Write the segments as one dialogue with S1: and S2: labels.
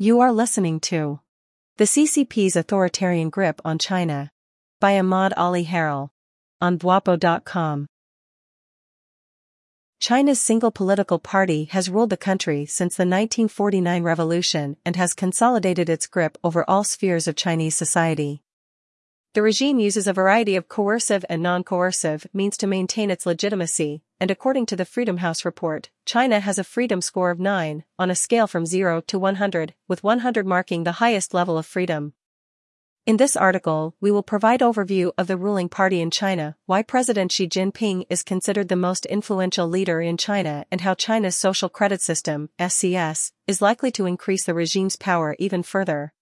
S1: You are listening to The CCP's Authoritarian Grip on China by Ahmad Ali Harel on Dwapo.com. China's single political party has ruled the country since the 1949 revolution and has consolidated its grip over all spheres of Chinese society. The regime uses a variety of coercive and non-coercive means to maintain its legitimacy, and according to the Freedom House report, China has a freedom score of 9, on a scale from 0 to 100, with 100 marking the highest level of freedom. In this article, we will provide overview of the ruling party in China, why President Xi Jinping is considered the most influential leader in China and how China's social credit system, SCS, is likely to increase the regime's power even further.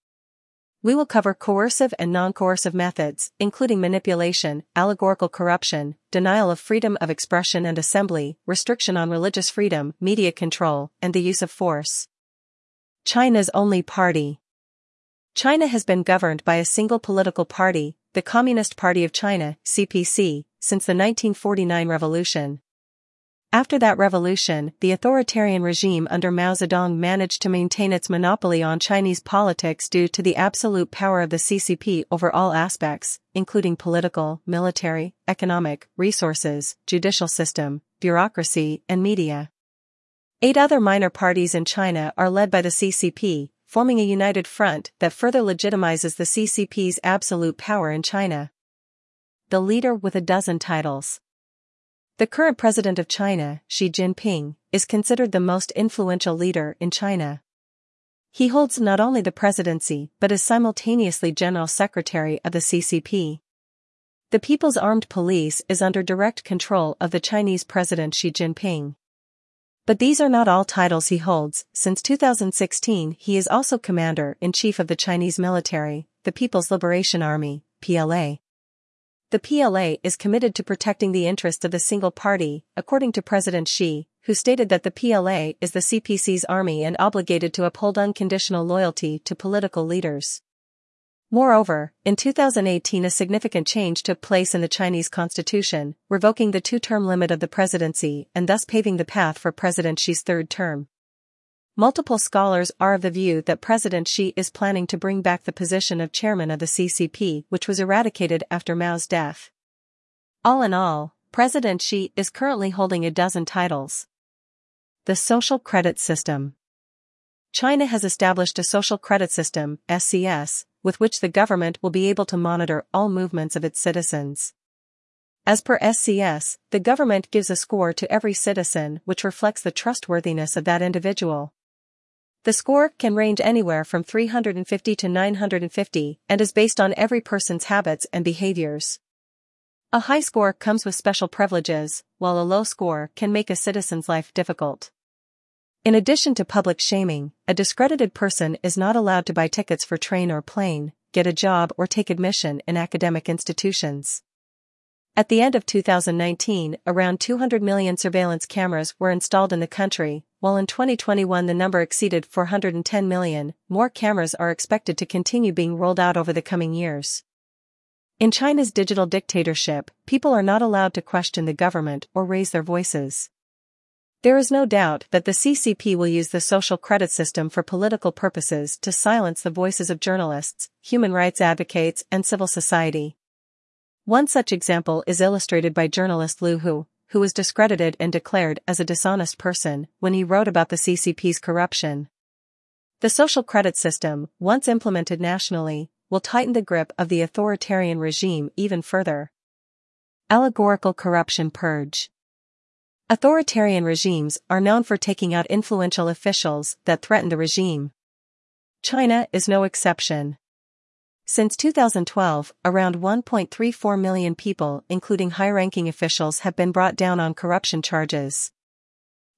S1: We will cover coercive and non-coercive methods, including manipulation, allegorical corruption, denial of freedom of expression and assembly, restriction on religious freedom, media control, and the use of force. China's only party. China has been governed by a single political party, the Communist Party of China, CPC, since the 1949 revolution. After that revolution, the authoritarian regime under Mao Zedong managed to maintain its monopoly on Chinese politics due to the absolute power of the CCP over all aspects, including political, military, economic, resources, judicial system, bureaucracy, and media. Eight other minor parties in China are led by the CCP, forming a united front that further legitimizes the CCP's absolute power in China. The leader with a dozen titles. The current president of China, Xi Jinping, is considered the most influential leader in China. He holds not only the presidency but is simultaneously general secretary of the CCP. The People's Armed Police is under direct control of the Chinese President Xi Jinping. But these are not all titles he holds, since 2016 he is also Commander-in-Chief of the Chinese military, the People's Liberation Army, PLA. The PLA is committed to protecting the interests of the single party, according to President Xi, who stated that the PLA is the CPC's army and obligated to uphold unconditional loyalty to political leaders. Moreover, in 2018 a significant change took place in the Chinese constitution, revoking the two-term limit of the presidency and thus paving the path for President Xi's third term. Multiple scholars are of the view that President Xi is planning to bring back the position of chairman of the CCP which was eradicated after Mao's death. All in all, President Xi is currently holding a dozen titles. The Social Credit System China has established a social credit system, SCS, with which the government will be able to monitor all movements of its citizens. As per SCS, the government gives a score to every citizen which reflects the trustworthiness of that individual. The score can range anywhere from 350 to 950 and is based on every person's habits and behaviors. A high score comes with special privileges, while a low score can make a citizen's life difficult. In addition to public shaming, a discredited person is not allowed to buy tickets for train or plane, get a job or take admission in academic institutions. At the end of 2019, around 200 million surveillance cameras were installed in the country, while in 2021 the number exceeded 410 million, more cameras are expected to continue being rolled out over the coming years. In China's digital dictatorship, people are not allowed to question the government or raise their voices. There is no doubt that the CCP will use the social credit system for political purposes to silence the voices of journalists, human rights advocates, and civil society. One such example is illustrated by journalist Liu Hu, who was discredited and declared as a dishonest person when he wrote about the CCP's corruption. The social credit system, once implemented nationally, will tighten the grip of the authoritarian regime even further. Allegorical Corruption Purge Authoritarian regimes are known for taking out influential officials that threaten the regime. China is no exception. Since 2012, around 1.34 million people, including high-ranking officials, have been brought down on corruption charges.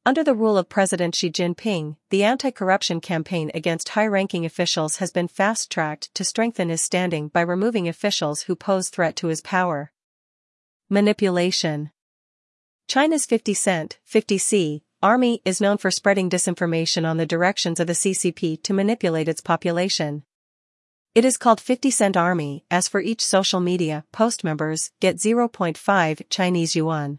S1: Under the rule of President Xi Jinping, the anti-corruption campaign against high-ranking officials has been fast-tracked to strengthen his standing by removing officials who pose threat to his power. Manipulation China's 50 Cent, 50C, army is known for spreading disinformation on the directions of the CCP to manipulate its population. It is called 50 Cent Army, as for each social media post members get 0.5 Chinese yuan.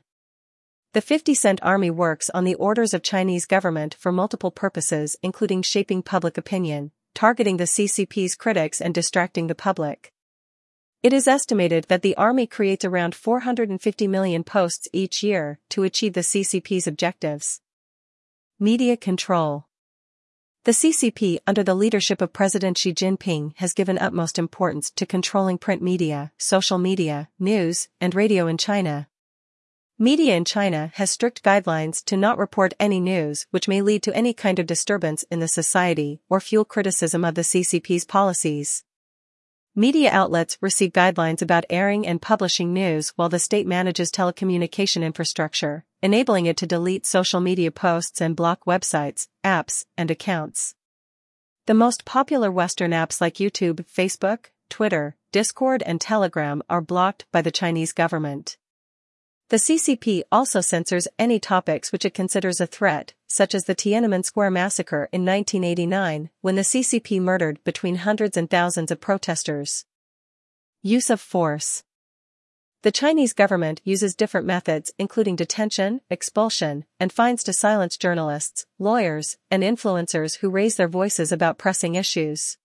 S1: The 50 Cent Army works on the orders of Chinese government for multiple purposes including shaping public opinion, targeting the CCP's critics and distracting the public. It is estimated that the army creates around 450 million posts each year to achieve the CCP's objectives. Media control. The CCP under the leadership of President Xi Jinping has given utmost importance to controlling print media, social media, news, and radio in China. Media in China has strict guidelines to not report any news which may lead to any kind of disturbance in the society or fuel criticism of the CCP's policies. Media outlets receive guidelines about airing and publishing news while the state manages telecommunication infrastructure, enabling it to delete social media posts and block websites, apps, and accounts. The most popular Western apps like YouTube, Facebook, Twitter, Discord, and Telegram are blocked by the Chinese government. The CCP also censors any topics which it considers a threat, such as the Tiananmen Square massacre in 1989, when the CCP murdered between hundreds and thousands of protesters. Use of force. The Chinese government uses different methods including detention, expulsion, and fines to silence journalists, lawyers, and influencers who raise their voices about pressing issues.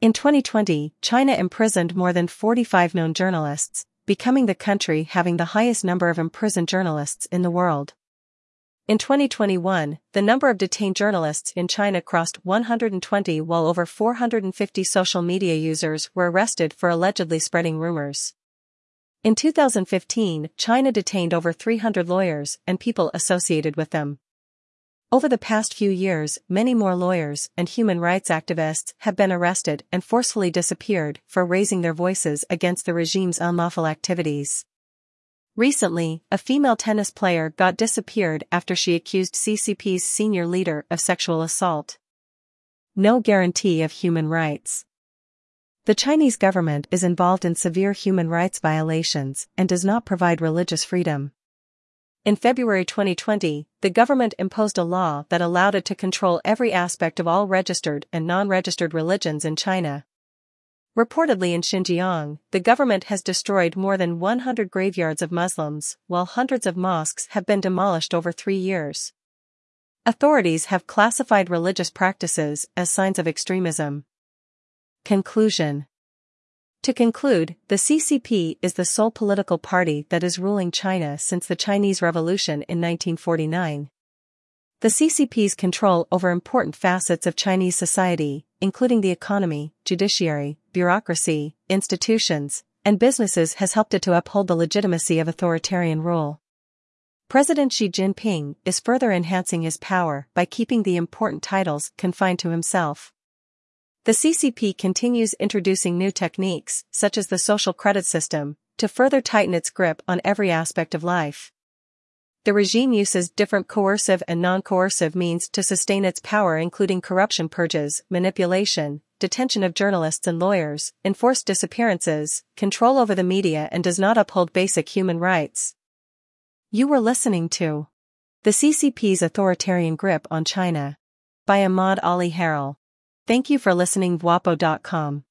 S1: In 2020, China imprisoned more than 45 known journalists, becoming the country having the highest number of imprisoned journalists in the world. In 2021, the number of detained journalists in China crossed 120 while over 450 social media users were arrested for allegedly spreading rumors. In 2015, China detained over 300 lawyers and people associated with them. Over the past few years, many more lawyers and human rights activists have been arrested and forcefully disappeared for raising their voices against the regime's unlawful activities. Recently, a female tennis player got disappeared after she accused CCP's senior leader of sexual assault. No guarantee of human rights. The Chinese government is involved in severe human rights violations and does not provide religious freedom. In February 2020, the government imposed a law that allowed it to control every aspect of all registered and non-registered religions in China. Reportedly in Xinjiang, the government has destroyed more than 100 graveyards of Muslims, while hundreds of mosques have been demolished over three years. Authorities have classified religious practices as signs of extremism. Conclusion to conclude, the CCP is the sole political party that is ruling China since the Chinese Revolution in 1949. The CCP's control over important facets of Chinese society, including the economy, judiciary, bureaucracy, institutions, and businesses has helped it to uphold the legitimacy of authoritarian rule. President Xi Jinping is further enhancing his power by keeping the important titles confined to himself. The CCP continues introducing new techniques, such as the social credit system, to further tighten its grip on every aspect of life. The regime uses different coercive and non-coercive means to sustain its power including corruption purges, manipulation, detention of journalists and lawyers, enforced disappearances, control over the media and does not uphold basic human rights. You were listening to The CCP's Authoritarian Grip on China by Ahmad Ali Harel. Thank you for listening Guapo.com.